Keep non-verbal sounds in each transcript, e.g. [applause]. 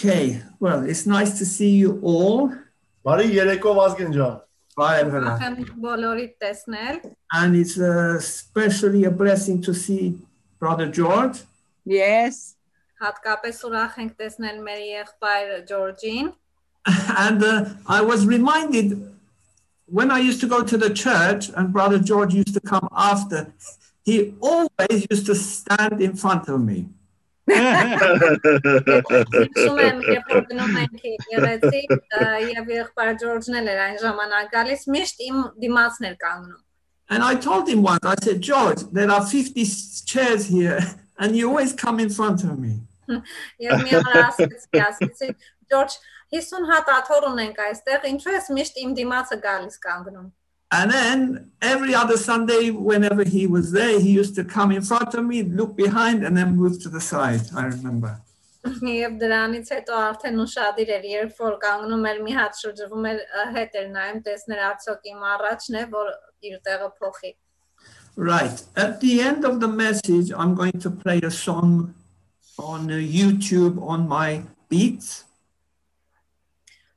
Okay, well, it's nice to see you all. Բարի երեկո Վազգեն ջան։ Բարև Ուրախ եմ բոլորիդ տեսնել։ And it's uh, especially a blessing to see Brother George. Yes. Հատկապես ուրախ ենք տեսնել մեր եղբայր Ջորջին։ And uh, I was reminded when I used to go to the church and Brother George used to come after, he always used to stand in front of me. Հիշում եմ, [laughs] երբ որ գնում ենք ը, եւ եղբայր Ջորջն էլ էր այն ժամանակ գալիս, միշտ իմ դիմացն էր կանգնում։ And I told him once, I said, George, there are 50 chairs here and you always come in front of me. [laughs] Եվ մի օր ասեցի, ասեցի, Ջորջ, 50 հատ աթոռ ունենք այստեղ, ինչու ես միշտ իմ դիմացը գալիս կանգնում։ And then every other Sunday, whenever he was there, he used to come in front of me, look behind, and then move to the side. I remember. Եվ դրանից հետո արդեն ուշադիր էր, երբ որ կանգնում էր մի հատ շրջվում էր ը, հետ էր նայում տեսներ արդյոք իմ առաջն է, որ իր տեղը փոխի։ Right. At the end of the message, I'm going to play a song on uh, YouTube on my beats.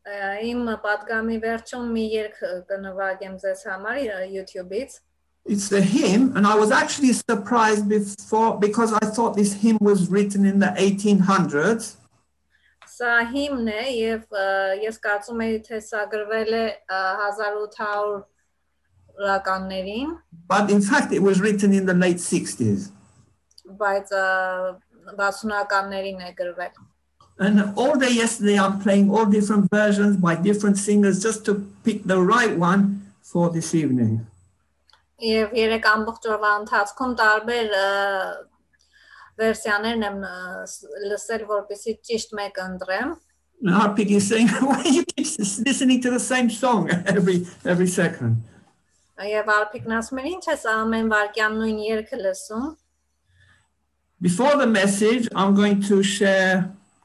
Իմ պատգամի վերջում մի երգ կնվագեմ ձեզ համար YouTube-ից։ It's a hymn, and I was actually surprised before because I thought this hymn was written in the 1800s. Սա հիմն է եւ ես կարծում եի թե սա գրվել է ը, 1800 լականներին, But in fact, it was written in the late 60s. բայց ը, 60-ականներին է գրվել։ And all day yesterday, I'm playing all different versions by different singers just to pick the right one for this evening. Եվ երեք ամբողջ օրվա ընթացքում տարբեր ը, վերսիաներն եմ ը, ս- լսել, որպեսզի ճիշտ մեկը ընտրեմ։ And Harpik is saying, [laughs] why you keep s- listening to the same song [laughs] every every second? Եվ Արփիկն ասում էր, ինչ ես ամեն վարքյան նույն երգը լսում։ Before the message, I'm going to share a few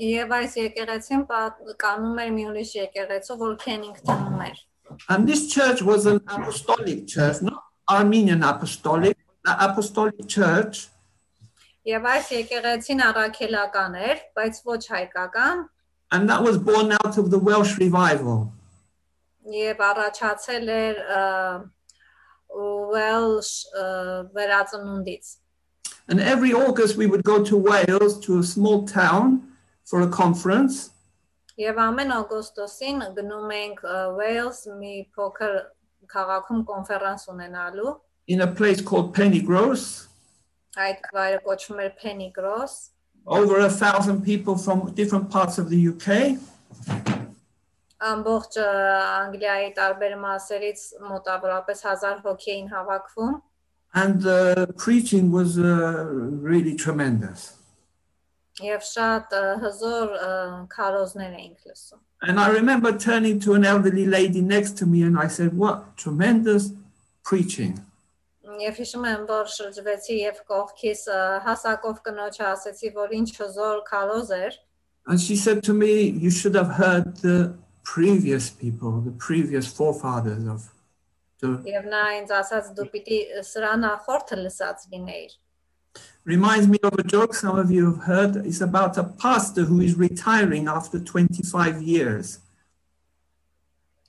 Եվ այս եկեղեցին պատ- կանում էր մի ուրիշ եկեղեցու, որ Քենինգտոնում էր։ And this church was an apostolic church, not Armenian apostolic, the apostolic church. Եվ այս եկեղեցին առաքելական էր, բայց ոչ հայկական, And that was born out of the Welsh revival. եւ առաջացել էր ը, Welsh ը, վերածնունդից։ And every August we would go to Wales to a small town for a conference. Եվ ամեն օգոստոսին գնում ենք Wales մի փոքր քաղաքում կոնֆերանս ունենալու. In a place called Penygroes. Այդ վայրը կոչվում է Penygroes. Over a thousand people from different parts of the UK. Ամբողջ Անգլիայի տարբեր մասերից մոտավորապես 1000 հոգի էին հավաքվում. And the preaching was uh, really tremendous. Եվ շատ ը, հզոր ը, քարոզներ էինք լսում։ And I remember turning to an elderly lady next to me and I said, What tremendous preaching. Եվ հիշում եմ, որ շրջվեցի եւ կողքիս ը, հասակով կնոջը ասեցի, որ ինչ հզոր քարոզ էր։ And she said to me, You should have heard the previous people, the previous forefathers of the. Եվ նա ինձ ասաց դու պիտի սրա նախորդը լսած լինեիր։ Reminds me of a joke some of you have heard. It's about a pastor who is retiring after 25 years.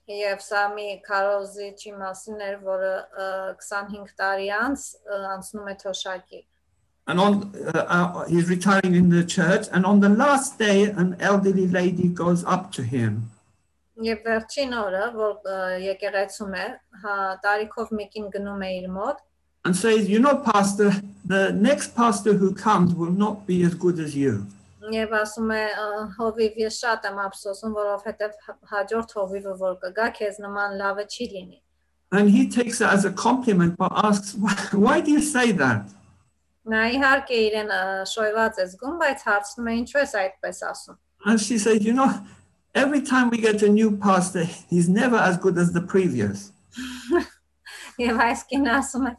Եվ սա մի քարոզիչի մասին էր, որը ը, 25 տարի անց ը, անցնում է թոշակի։ and on uh, uh, he's retiring in the church and on the last day an elderly lady goes up to him Եվ վերջին օրը, որ ը, եկեղեցում է, հա տարիքով մեկին գնում է իր մոտ and says you know pastor the next pastor who comes will not be as good as you Եվ asում է «Ա, հովիվ ես շատ եմ ափսոսում, որովհետև հ- հաջորդ հովիվը որ կգա, քեզ նման լավը չի լինի։ and he takes it as a compliment but asks why, why do you say that Նա իհարկե իրեն ը, շոյված է զգում, բայց հարցնում է ինչու ես այդպես ասում։ and she said you know every time we get a new pastor, he's never as good as the previous. Եվ այս կինը ասում է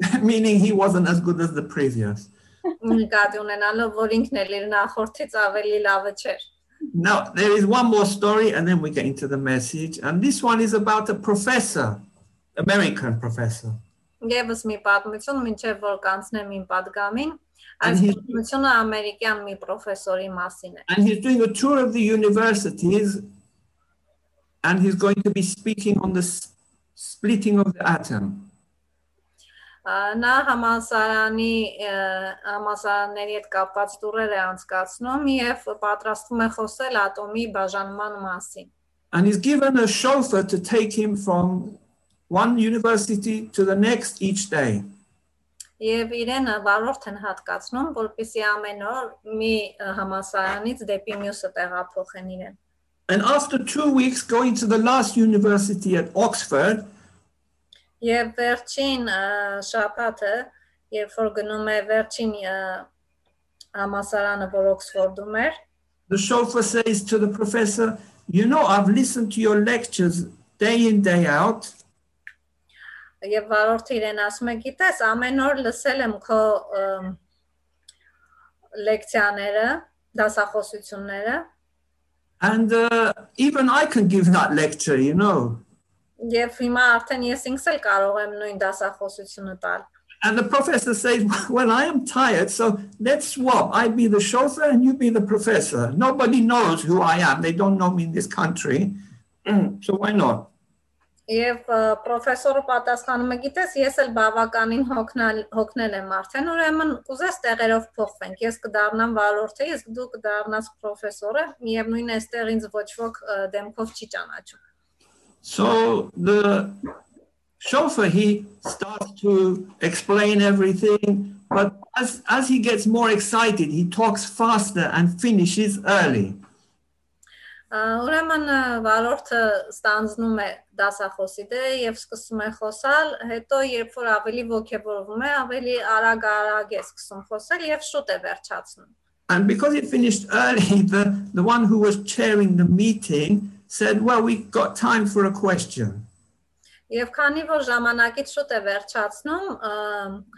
[laughs] meaning he wasn't as good as the previous նկատի ունենալով որ ինքն էլ իր նախորդից ավելի լավը չէր Now, there is one more story, and then we get into the message. And this one is about a professor, American professor. And he's, and he's doing a tour of the universities and he's going to be speaking on the splitting of the atom. Նա համալսարանի ը, համալսարանների հետ կապված տուրեր է անցկացնում եւ պատրաստվում է խոսել ատոմի բաժանման մասին։ And he's given a chauffeur to take him from one university to the next each day. Եվ իրեն վարորդ են հատկացնում, որպեսզի ամեն օր մի ը, համալսարանից դեպի մյուսը տեղափոխեն իրեն։ And after two weeks going to the last university at Oxford, Եվ վերջին շաբաթը, երբ որ գնում է վերջին ը, համալսարանը, որ Օքսֆորդում էր, the chauffeur says to the professor, You know, I've listened to your lectures day in, day out, Եվ վարորդը իրեն ասում է, գիտես, ամեն օր լսել եմ քո լեկցիաները, դասախոսությունները, and uh, even I can give that lecture, you know. եւ հիմա արդեն ես ինքս էլ կարող եմ նույն դասախոսությունը տալ։ And the professor says, [laughs] Well, I am tired, so let's swap. I be the chauffeur and you be the professor. Nobody knows who I am. They don't know me in this country. [clears throat] so why not? Եվ պրոֆեսորը պատասխանում է, գիտես, ես էլ բավականին հոգնել հոգնել եմ արդեն, ուրեմն կուզես տեղերով փոխվենք։ Ես կդառնամ վարորդը, ես դու կդառնաս պրոֆեսորը, միևնույն է, այստեղ ինձ ոչ ոք դեմքով չի ճանաչում։ So the chauffeur, he starts to explain everything, but as, as he gets more excited, he talks faster and finishes early. Ուրեմն վարորդը ստանձնում է դասախոսի դերը եւ սկսում է խոսալ, հետո երբ որ ավելի ողջևորվում է, ավելի արագ-արագ է սկսում խոսել եւ շուտ է վերջացնում։ And because he finished early, the, the one who was chairing the meeting said, Well, we've got time for a question. Եվ քանի որ ժամանակից շուտ է վերջացնում,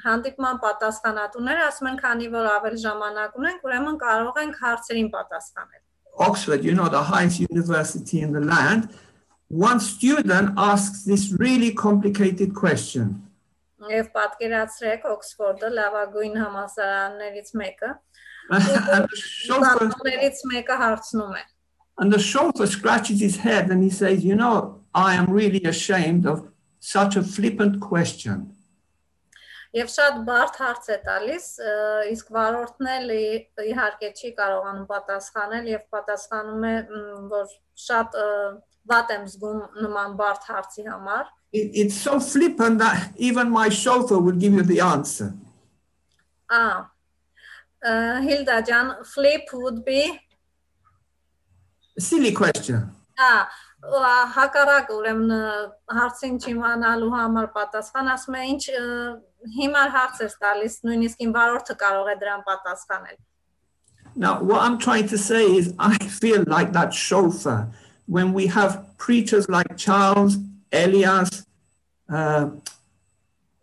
հանդիպման պատասխանատուները ասում են, քանի որ ավելի ժամանակ ունենք, ուրեմն կարող ենք հարցերին պատասխանել։ Oxford, you know, the highest university in the land, one student asks this really complicated question. Եվ պատկերացրեք Օքսֆորդը լավագույն համալսարաններից մեկը, [laughs] and, the chauffeur, բաններից մեկը հարցնում է. and the chauffeur scratches his head and he says, You know, I am really ashamed of such a flippant question. Եվ շատ բարդ հարց է տալիս, իսկ վարորդն էլ իհարկե չի կարողանում պատասխանել եւ պատասխանում է, որ շատ վատ եմ զգում նման բարդ հարցի համար։ It- it's so flippant that even my chauffeur would give you the answer. Ա ը, Hilda ջան, flip would be silly question. Ա, հակառակ ուրեմն ը, հարցին չիմանալու համար պատասխան ասում է ինչ ը, հիմար հարց է տալիս նույնիսկ ին վարորդը կարող է դրան պատասխանել Now, what I'm trying to say is, I feel like that chauffeur when we have preachers like Charles, Elias, uh,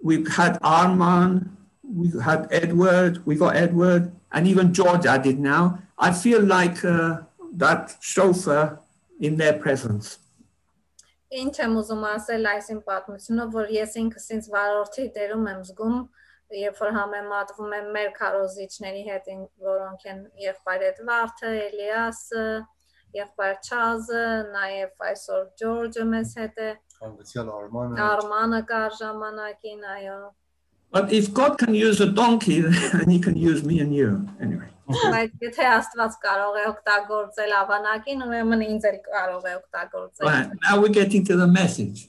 we've had Arman, we've had Edward, we got Edward, and even George added now. I feel like uh, that chauffeur in their presence. Ինչ եմ ուզում ասել այսին պատմությունը, որ ես ինքս ինձ վարորդի դերում եմ զգում, երբ որ համեմատվում եմ մեր քարոզիչների հետ, ին- որոնք են եղբայր Էդվարդը, Էլիասը, եղբայր Չարլզը, նաև այսօր Ջորջը մեզ հետ է, Հանգուցյալ Արմանը։ Արմանը կար ժամանակին, այո։ But if God can use a donkey, then he can use me and you. Anyway. Բայց աստված կարող է օգտագործել ավանակին, ուրեմն ինձ էլ կարող է օգտագործել։ Right. Now we're getting to the message.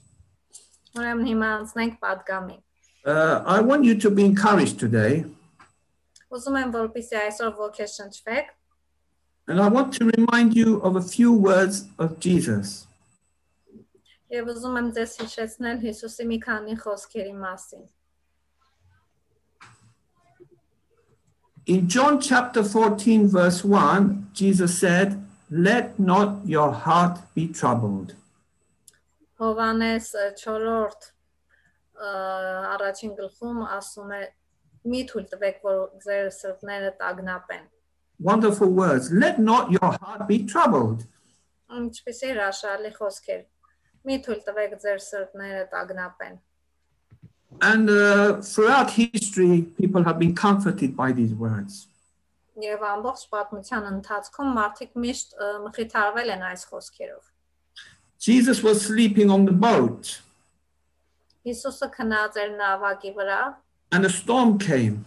Ուրեմն հիմա անցնենք պատգամին։ Uh, I want you to be encouraged today. Ուզում եմ որպեսզի այսօր ոգեշնչվեք։ And I want to remind you of a few words of Jesus. Եվ ուզում եմ ձեզ հիշեցնել Հիսուսի մի քանի խոսքերի մասին։ In John chapter 14, verse 1, Jesus said, Let not your heart be troubled. Հովանես 4-րդ առաջին գլխում ասում է մի թույլ տվեք որ ձեր սրտները տագնապեն։ Wonderful words. Let not your heart be troubled. Ինչպես հրաշալի խոսքեր։ Մի թույլ տվեք ձեր սրտները տագնապեն։ And uh, throughout history, people have been comforted by these words. Եվ ամբողջ պատմության ընթացքում մարդիկ միշտ ը, մխիթարվել են այս խոսքերով։ Jesus was sleeping on the boat, Հիսուսը քնած էր նավակի վրա and a storm came,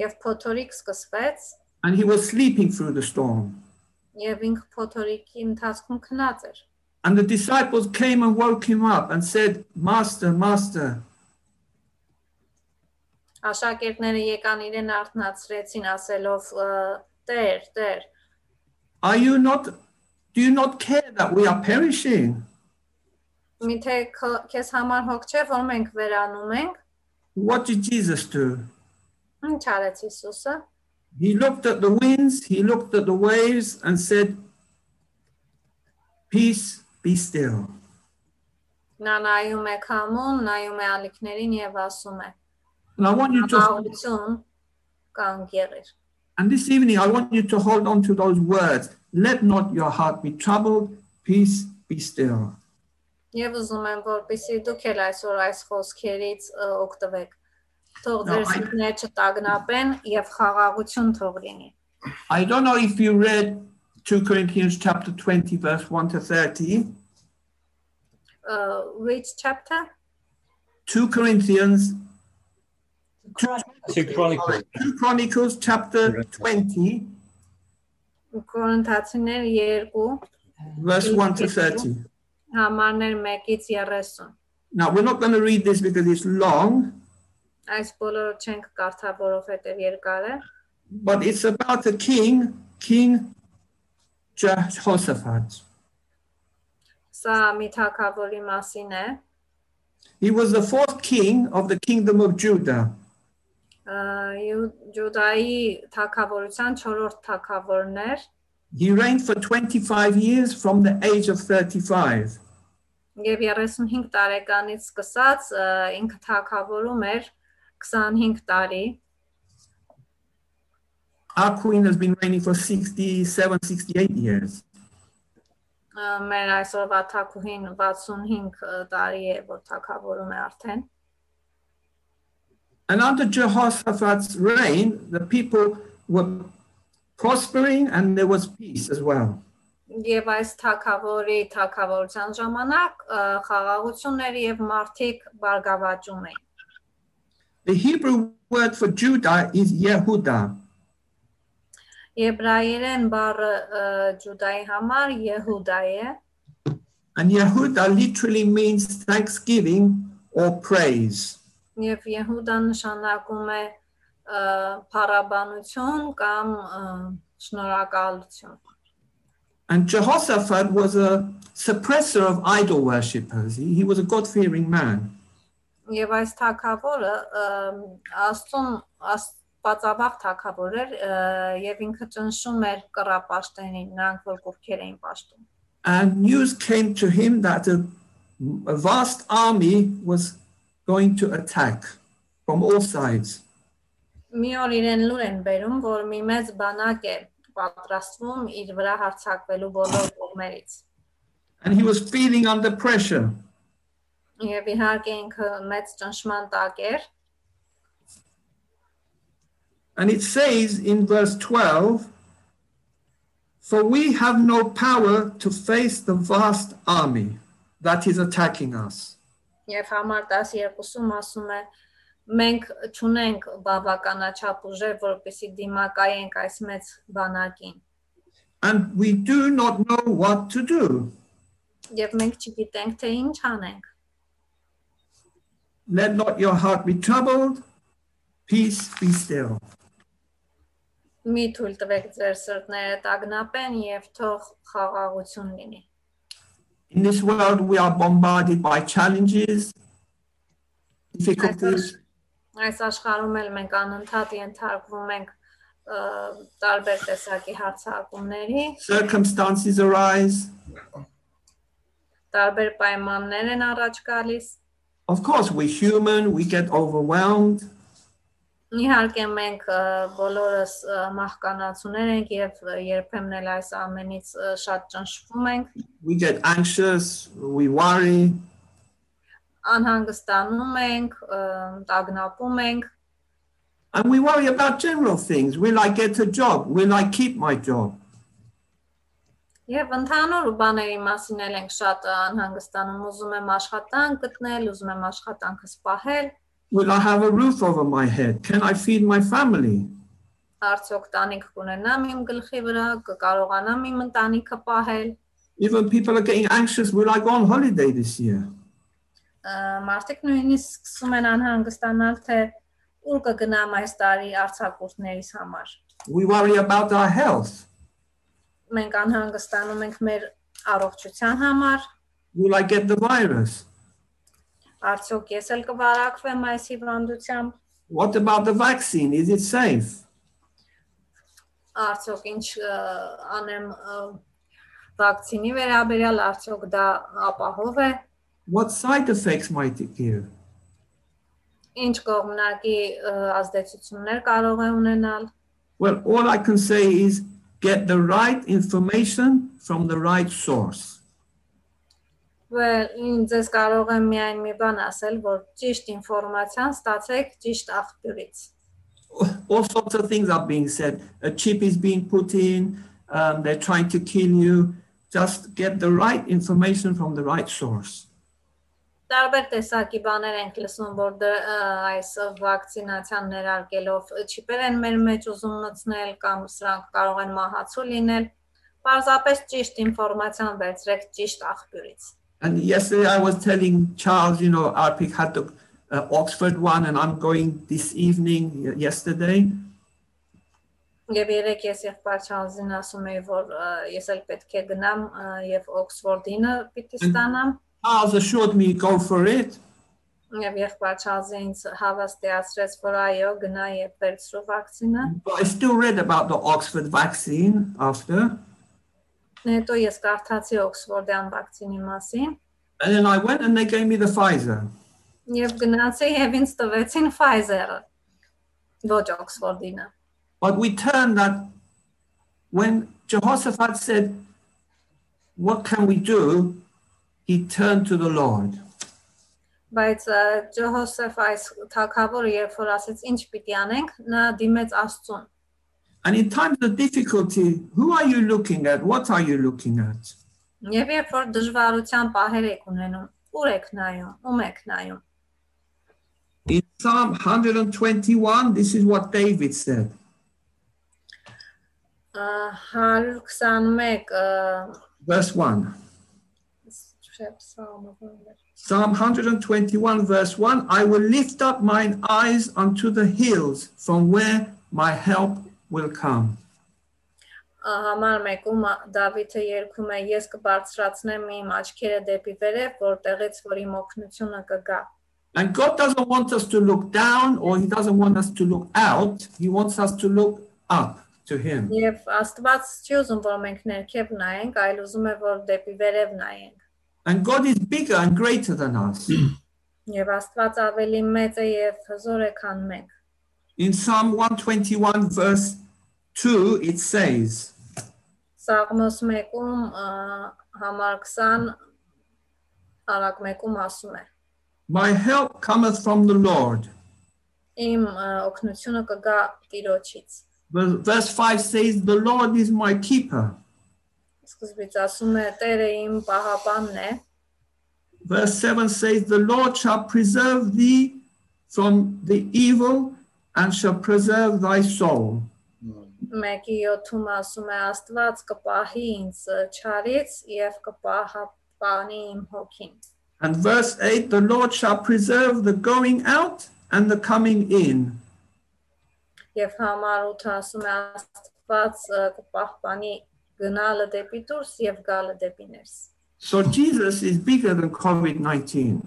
եւ փոթորիկ սկսվեց and he was sleeping through the storm. եւ ինքը փոթորիկի ընթացքում քնած էր։ And the disciples came and woke him up and said, Master, Master, Աշակերտները եկան իրեն արթնացրեցին ասելով ը, Տեր, Տեր, are you not, do you not care that we are perishing? միթե քո- քեզ համար հոգ չէ որ մենք վերանում ենք։ What did Jesus do? Ինչ արեց Հիսուսը։ He looked at the winds, he looked at the waves, and said, Peace, be still. Նա նայում է քամուն, նայում է ալիքներին եւ ասում է. And I want you to, Աղություն կան գերեր։ and this evening, I want you to hold on to those words. Let not your heart be troubled, peace, be still. Եվ ուզում եմ որպեսզի դուք էլ այսօր այս խոսքերից ը, օգտվեք։ Թող No, ձեր I- սիրտները չտագնապեն եւ խաղաղություն թող լինի։ I don't know if you read 2 Corinthians chapter 20, verse 1 to 30. Uh, which chapter? 2 Corinthians, Two Chronicles. 2 Chronicles chapter 20, Կորինթացիներ 2 verse 1 to 30. համարներ 1-ից 30։ Now, we're not going to read this because it's long, Այս բոլորը չենք կարդա, որովհետև երկար է։ but it's about a king, King Jehoshaphat. Սա մի թակավորի մասին է։ He was the fourth king of the kingdom of Judah. Ա, Յու- Ջուդայի թակավորության 4-րդ թակավորն էր He reigned for 25 years from the age of 35. եւ 35 տարեկանից սկսած ինքը թակավորում էր 25 տարի։ Our queen has been reigning for 67, 68 years. Մեր այսօրվա թակուհին 65 տարի է, որ թակավորում է արդեն։ And under Jehoshaphat's reign, the people were prospering and there was peace as well. Եվ այս թակավորի թակավորության ժամանակ ա, խաղաղություններ եւ մարդիկ բարգավաճում էին։ The Hebrew word for Judah is Yehuda. Եբրայերեն բառը ը, Ջուդայի համար Եհուդա է, And Yehuda literally means thanksgiving or praise. եւ Եհուդա նշանակում է ը, փառաբանություն կամ ը, շնորհակալություն։ And Jehoshaphat was a suppressor of idol worshippers. He, he was a God fearing man. Եվ այս թակավորը Աստծուն աստվածաբախ թակավոր էր ը, եւ ինքը ճնշում էր կռապաշտենին, նրանք որ կողքեր էին պաշտում։ And news came to him that a, a vast army was going to attack from all sides. Մի օր իրեն լուր են բերում, որ մի մեծ բանակ է պատրաստվում իր վրա հարցակվելու բոլոր կողմերից։ And he was feeling under pressure. Եվ իհարկե ինքը մեծ ճնշման տակ էր, And it says in verse 12 For we have no power to face the vast army that is attacking us. Եւ համար 12-ում ասում է մենք ճունենք բավականաչափ ուժեր, որպեսզի դիմակայենք այս մեծ բանակին։ And we do not know what to do. Եվ մենք չգիտենք թե ինչ անենք։ Let not your heart be troubled, peace be still. Մի թույլ տվեք ձեր սրտները տագնապեն եւ թող խաղաղություն լինի։ In this world, we are bombarded by challenges, difficulties, Այս աշխարհում էլ մենք անընդհատ ենթարկվում ենք ը, տարբեր տեսակի հարցակումների, circumstances arise. տարբեր պայմաններ են առաջ գալիս։ Of course, we're human, we get overwhelmed. Իհարկե մենք բոլորս մահկանացուներ ենք եւ երբեմն էլ այս ամենից շատ ճնշվում ենք, We get anxious, we worry. անհանգստանում ենք, տագնապում ենք, And we worry about general things. Will I get a job? Will I keep my job? Եվ ընդհանուր բաների մասին էլ ենք շատ անհանգստանում, ուզում եմ աշխատանք գտնել, ուզում եմ աշխատանքս պահել, Will I have a roof over my head? Can I feed my family? արդյոք տանիք կունենամ իմ գլխի վրա, կկարողանամ իմ ընտանիքը պահել։ Even people are getting anxious. Will I go on holiday this year? Ա, Մարդիկ նույնիսկ սկսում են անհանգստանալ, թե ուր կգնամ այս տարի արցակուրտներիս համար։ We worry about our health. Մենք անհանգստանում ենք մեր առողջության համար, Will I get the virus? արդյոք ես էլ կվարակվեմ այս հիվանդությամբ, What about the vaccine? Is it safe? արդյոք ինչ ը, անեմ ը, վակցինի վերաբերյալ, արդյոք դա ապահով է, What side effects might it give? ինչ կողմնակի ը, ազդեցություններ կարող է ունենալ։ Well, all I can say is get the right information from the right source. Ինձ ես կարող եմ միայն մի բան ասել, որ ճիշտ ինֆորմացիան ստացեք ճիշտ աղբյուրից։ All sorts of things are being said. A chip is being put in, um, they're trying to kill you. Just get the right information from the right source. Տարբեր տեսակի բաներ ենք լսում, որ դե, այս վակցինացիան ներարկելով չիպեր են մեր մեջ ուզում մտցնել կամ սրանք կարող են մահացու լինել։ Պարզապես ճիշտ ինֆորմացիան վերցրեք ճիշտ աղբյուրից։ And yesterday I was telling Charles, you know, Arpik had the uh, Oxford one, and I'm going this evening, yesterday. Եվ երեք ես եղբայրցանին ասում էի, որ ես էլ պետք է գնամ եւ Oxford-ինը պիտի ստանամ։ Charles assured me go for it. Եվ եղբայրցանին ինձ հավաստիացրեց, որ այո, գնա եւ վերցրու վակցինը։ But I still read about the Oxford vaccine after. Հետո ես կարդացի Օքսֆորդյան վակցինի մասին And then I went and they gave me the Pfizer. եւ գնացի եւ ինձ տվեցին Pfizer-ը։ Ոչ Օքսֆորդինը։ But we turned that when Jehoshaphat said, What can we do? He turned to the Lord. Բայց Ջոհոսեֆ այս թակավորը երբ որ ասեց ինչ պիտի անենք, նա դիմեց Աստծուն։ And in times of difficulty, who are you looking at? What are you looking at? Եվ երբ որ դժվարության պահեր եք ունենում, ուր եք նայում, ում եք նայում։ In Psalm 121, this is what David said. Ա, 121 ը, Verse 1. չէ, Psalm-ը որն էր։ Psalm 121, verse 1 I will lift up mine eyes unto the hills, from where my help will come. Ա, Համար մեկում ա- Դավիթը երգում է. Ես կբարձրացնեմ իմ աչքերը դեպի վերև, որտեղից որ իմ օգնությունը կգա։ And God doesn't want us to look down or He doesn't want us to look out. He wants us to look up to Him. Եվ Աստված չի ուզում, որ մենք ներքև նայենք, այլ ուզում է, որ դեպի վերև նայենք։ And God is bigger and greater than us. Եվ Աստված ավելի մեծ է եւ հզոր է, քան մենք։ In Psalm 121, verse 2, it says, Սաղմոս 1-ում ա, համար 20 արակ 1-ում ասում է. My help cometh from the Lord. Իմ ա, օգնությունը կգա Տիրոջից։ Ver- Verse 5 says, The Lord is my keeper. Սկզբից ասում է Տերը իմ պահապանն է, Verse 7 says, The Lord shall preserve thee from the evil and shall preserve thy soul. 1-ի 7-ում ասում է Աստված կպահի ինձ չարից եւ կպահապանի իմ հոգին։ And verse 8, The Lord shall preserve the going out and the coming in. Եվ համար 8 ասում է Աստված ը, կպահպանի գնալը դեպի դուրս եւ գալը դեպի ներս։ So Jesus is bigger than COVID 19.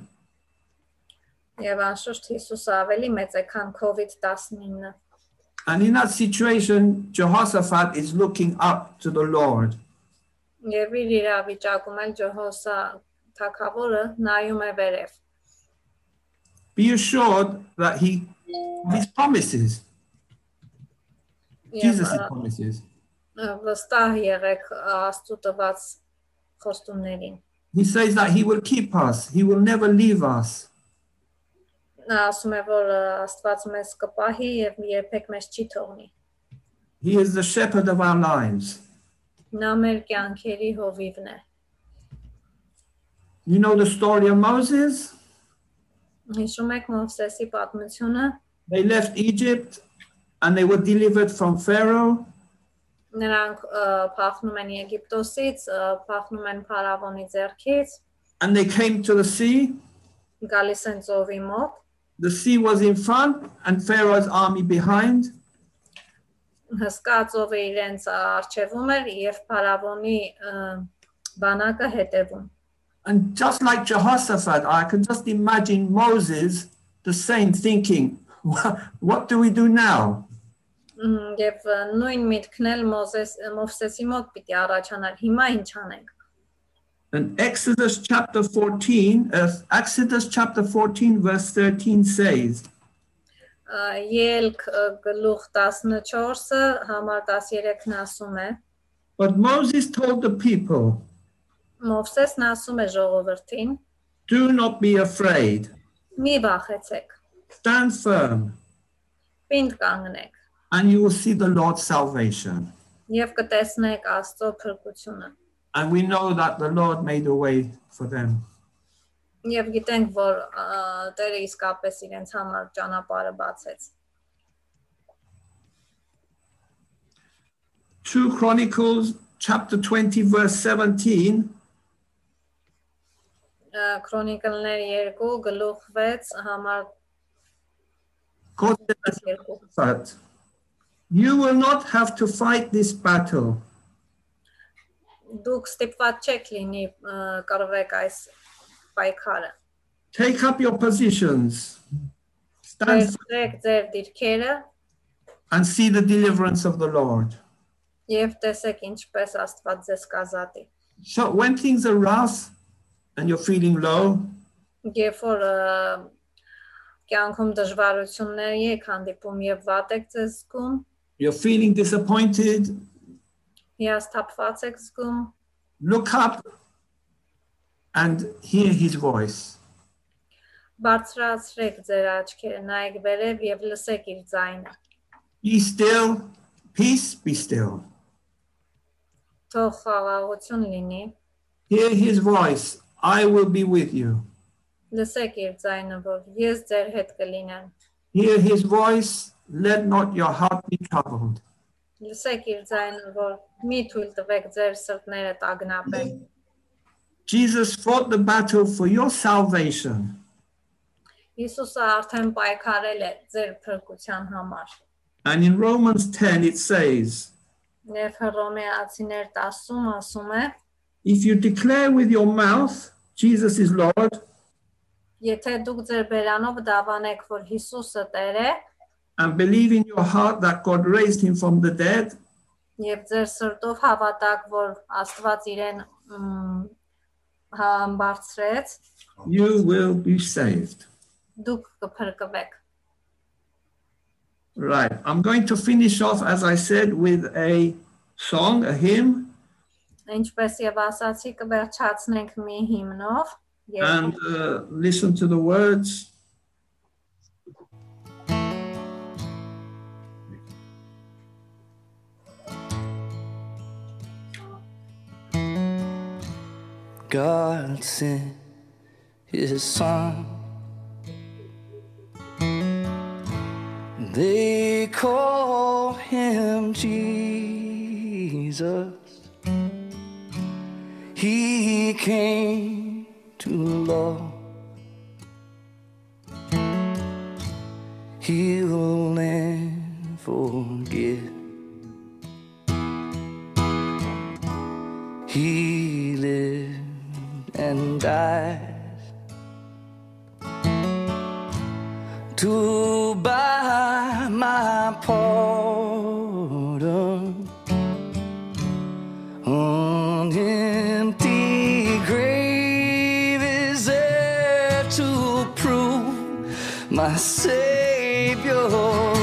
Եվ անշուշտ Հիսուսը ավելի մեծ է, քան COVID-19-ը։ And in that situation, Jehoshaphat is looking up to the Lord. Եվ իր իրավիճակում էլ Ջոհոսա թակավորը նայում է վերև։ Be assured that he his promises, Եվ Jesus' ա, promises. ա, վստահ եղեք Աստծո տված խոստումներին։ He says that he will keep us, he will never leave us. Նա ասում է, որ ա, Աստված մեզ կպահի եւ երբեք մեզ չի թողնի։ He is the shepherd of our lives. Նա մեր կյանքերի հովիվն է։ You know the story of Moses? Հիշում եք Մովսեսի պատմությունը։ They left Egypt and they were delivered from Pharaoh. Նրանք ա, փախնում են Եգիպտոսից, ա, փախնում են Փարավոնի ձեռքից, and they came to the sea. գալիս են ծովի մոտ, The sea was in front and Pharaoh's army behind. հսկա ծովը իրենց արչևում էր եւ Փարավոնի ա, բանակը հետևում։ And just like Jehoshaphat, I can just imagine Moses the same thinking, what, what do we do now? Մ, Եվ ա, նույն միտքն էլ Մոզես Մովսեսի մոտ պիտի առաջանար։ Հիմա ինչ անենք։ And Exodus chapter 14, uh, Exodus chapter 14, verse 13 says, Ա, Ելք ա, գլուխ 14-ը համար 13-ն ասում է. But Moses told the people, Մովսեսն ասում է ժողովրդին. Do not be afraid, Մի վախեցեք, stand firm, պինդ կանգնեք and you will see the Lord's salvation. եւ կտեսնեք Աստծո փրկությունը։ And we know that the Lord made a way for them. Եվ գիտենք, որ ա, Տերը իսկապես իրենց համար ճանապարհը բացեց։ 2 Chronicles chapter 20, verse 17 Ա, Քրոնիկլներ 2 գլուխ 6 համար quotes them as 2 But you will not have to fight this battle. Դուք ստիպված չեք լինի ա, կռվեք այս պայքարը։ Take up your positions, stand firm Վերցրեք ձեր դիրքերը and see the deliverance of the Lord. եւ տեսեք ինչպես Աստված ձեզ կազատի։ So when things are rough and you're feeling low, Երբ որ ա, կյանքում դժվարություններ եք հանդիպում եւ վատ եք ձեզ զգում, you're feeling disappointed, հիասթափված եք զգում, look up and hear his voice. բարձրացրեք ձեր աչքերը, նայեք վերև եւ լսեք իր ձայնը։ Be still, peace, be still. Թող խաղաղություն լինի, Hear his voice. I will be with you. լսեք իր ձայնը, որ ես ձեր հետ կլինեմ։ Hear his voice. Let not your heart be troubled. Լսեք իր ձայնը, որ մի թույլ տվեք ձեր սրտները տագնապեն։ Jesus fought the battle for your salvation. Հիսուսը արդեն պայքարել է ձեր փրկության համար։ And in Romans 10, it says, Եվ Հռոմեացիներ 10-ում ասում է. If you declare with your mouth Jesus is Lord Եթե դուք ձեր բերանով դավանեք, որ Հիսուսը Տեր է, and believe in your heart that God raised him from the dead, եւ ձեր սրտով հավատաք, որ Աստված իրեն մ, համ բարձրեց, you will be saved. դուք կփրկվեք։ Right. I'm going to finish off, as I said, with a song, a hymn, Ինչպես եւ ասացի, կվերջացնենք մի հիմնով եւ and uh, listen to the words. God sent his son. They call him Jesus. He came to love, heal to buy my pardon on empty grave is there to prove my savior.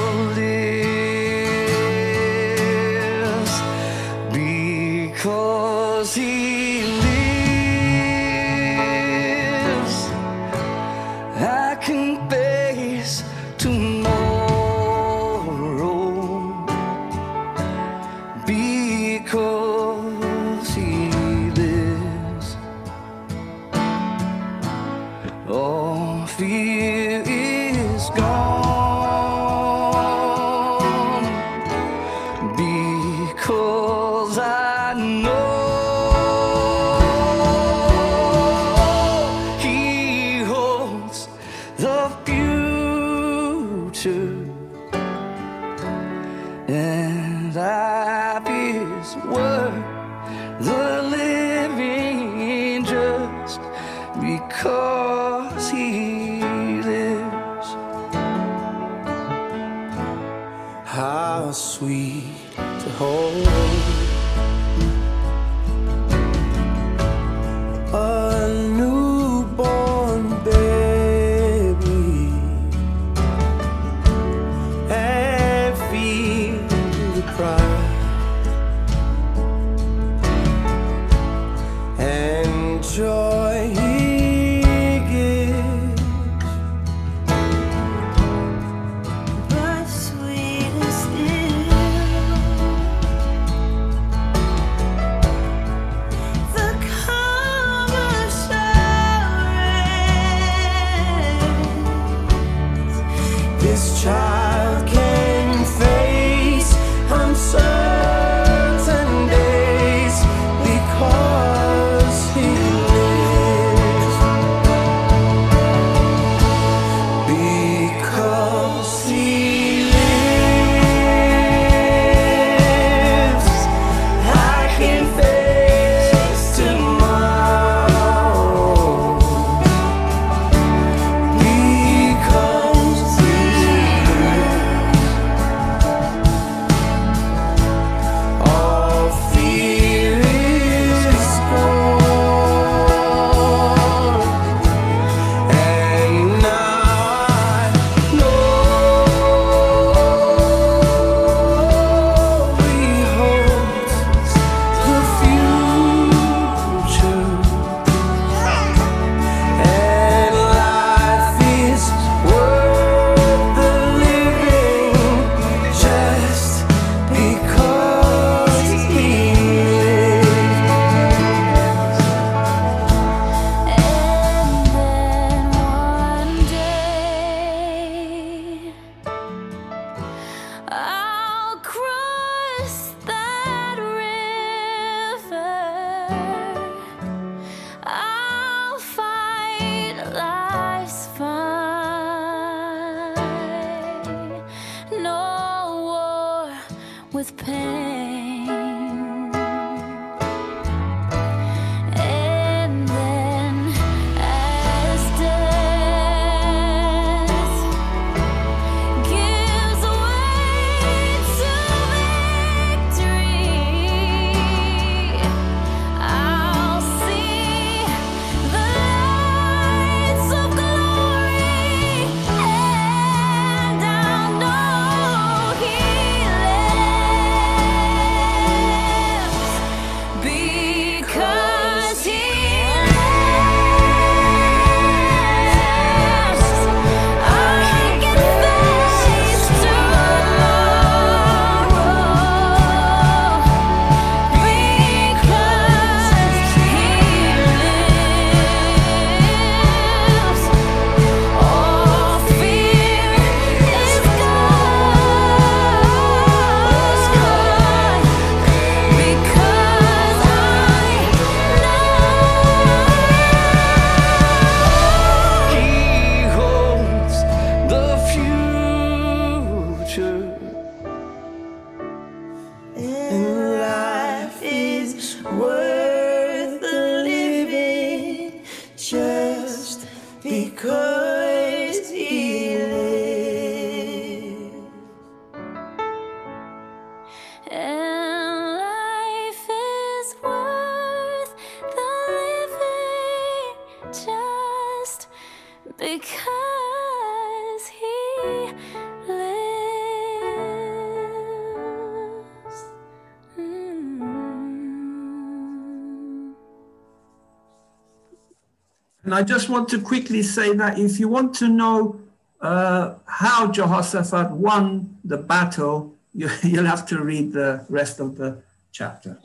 And I just want to quickly say that if you want to know uh, how Jehoshaphat won the battle, [laughs] you, you'll have to read the rest of the chapter.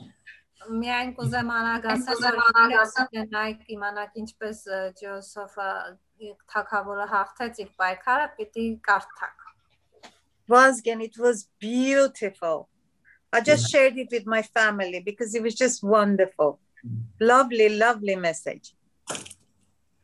Միայն կուզեմ անագասել նայք իմանաք ինչպես ը, Ջոսոֆը թակավորը հաղթեց իր պայքարը, պիտի կարդաք։ Vazgen, it was beautiful. I just shared it with my family because it was just wonderful. Lovely, lovely message.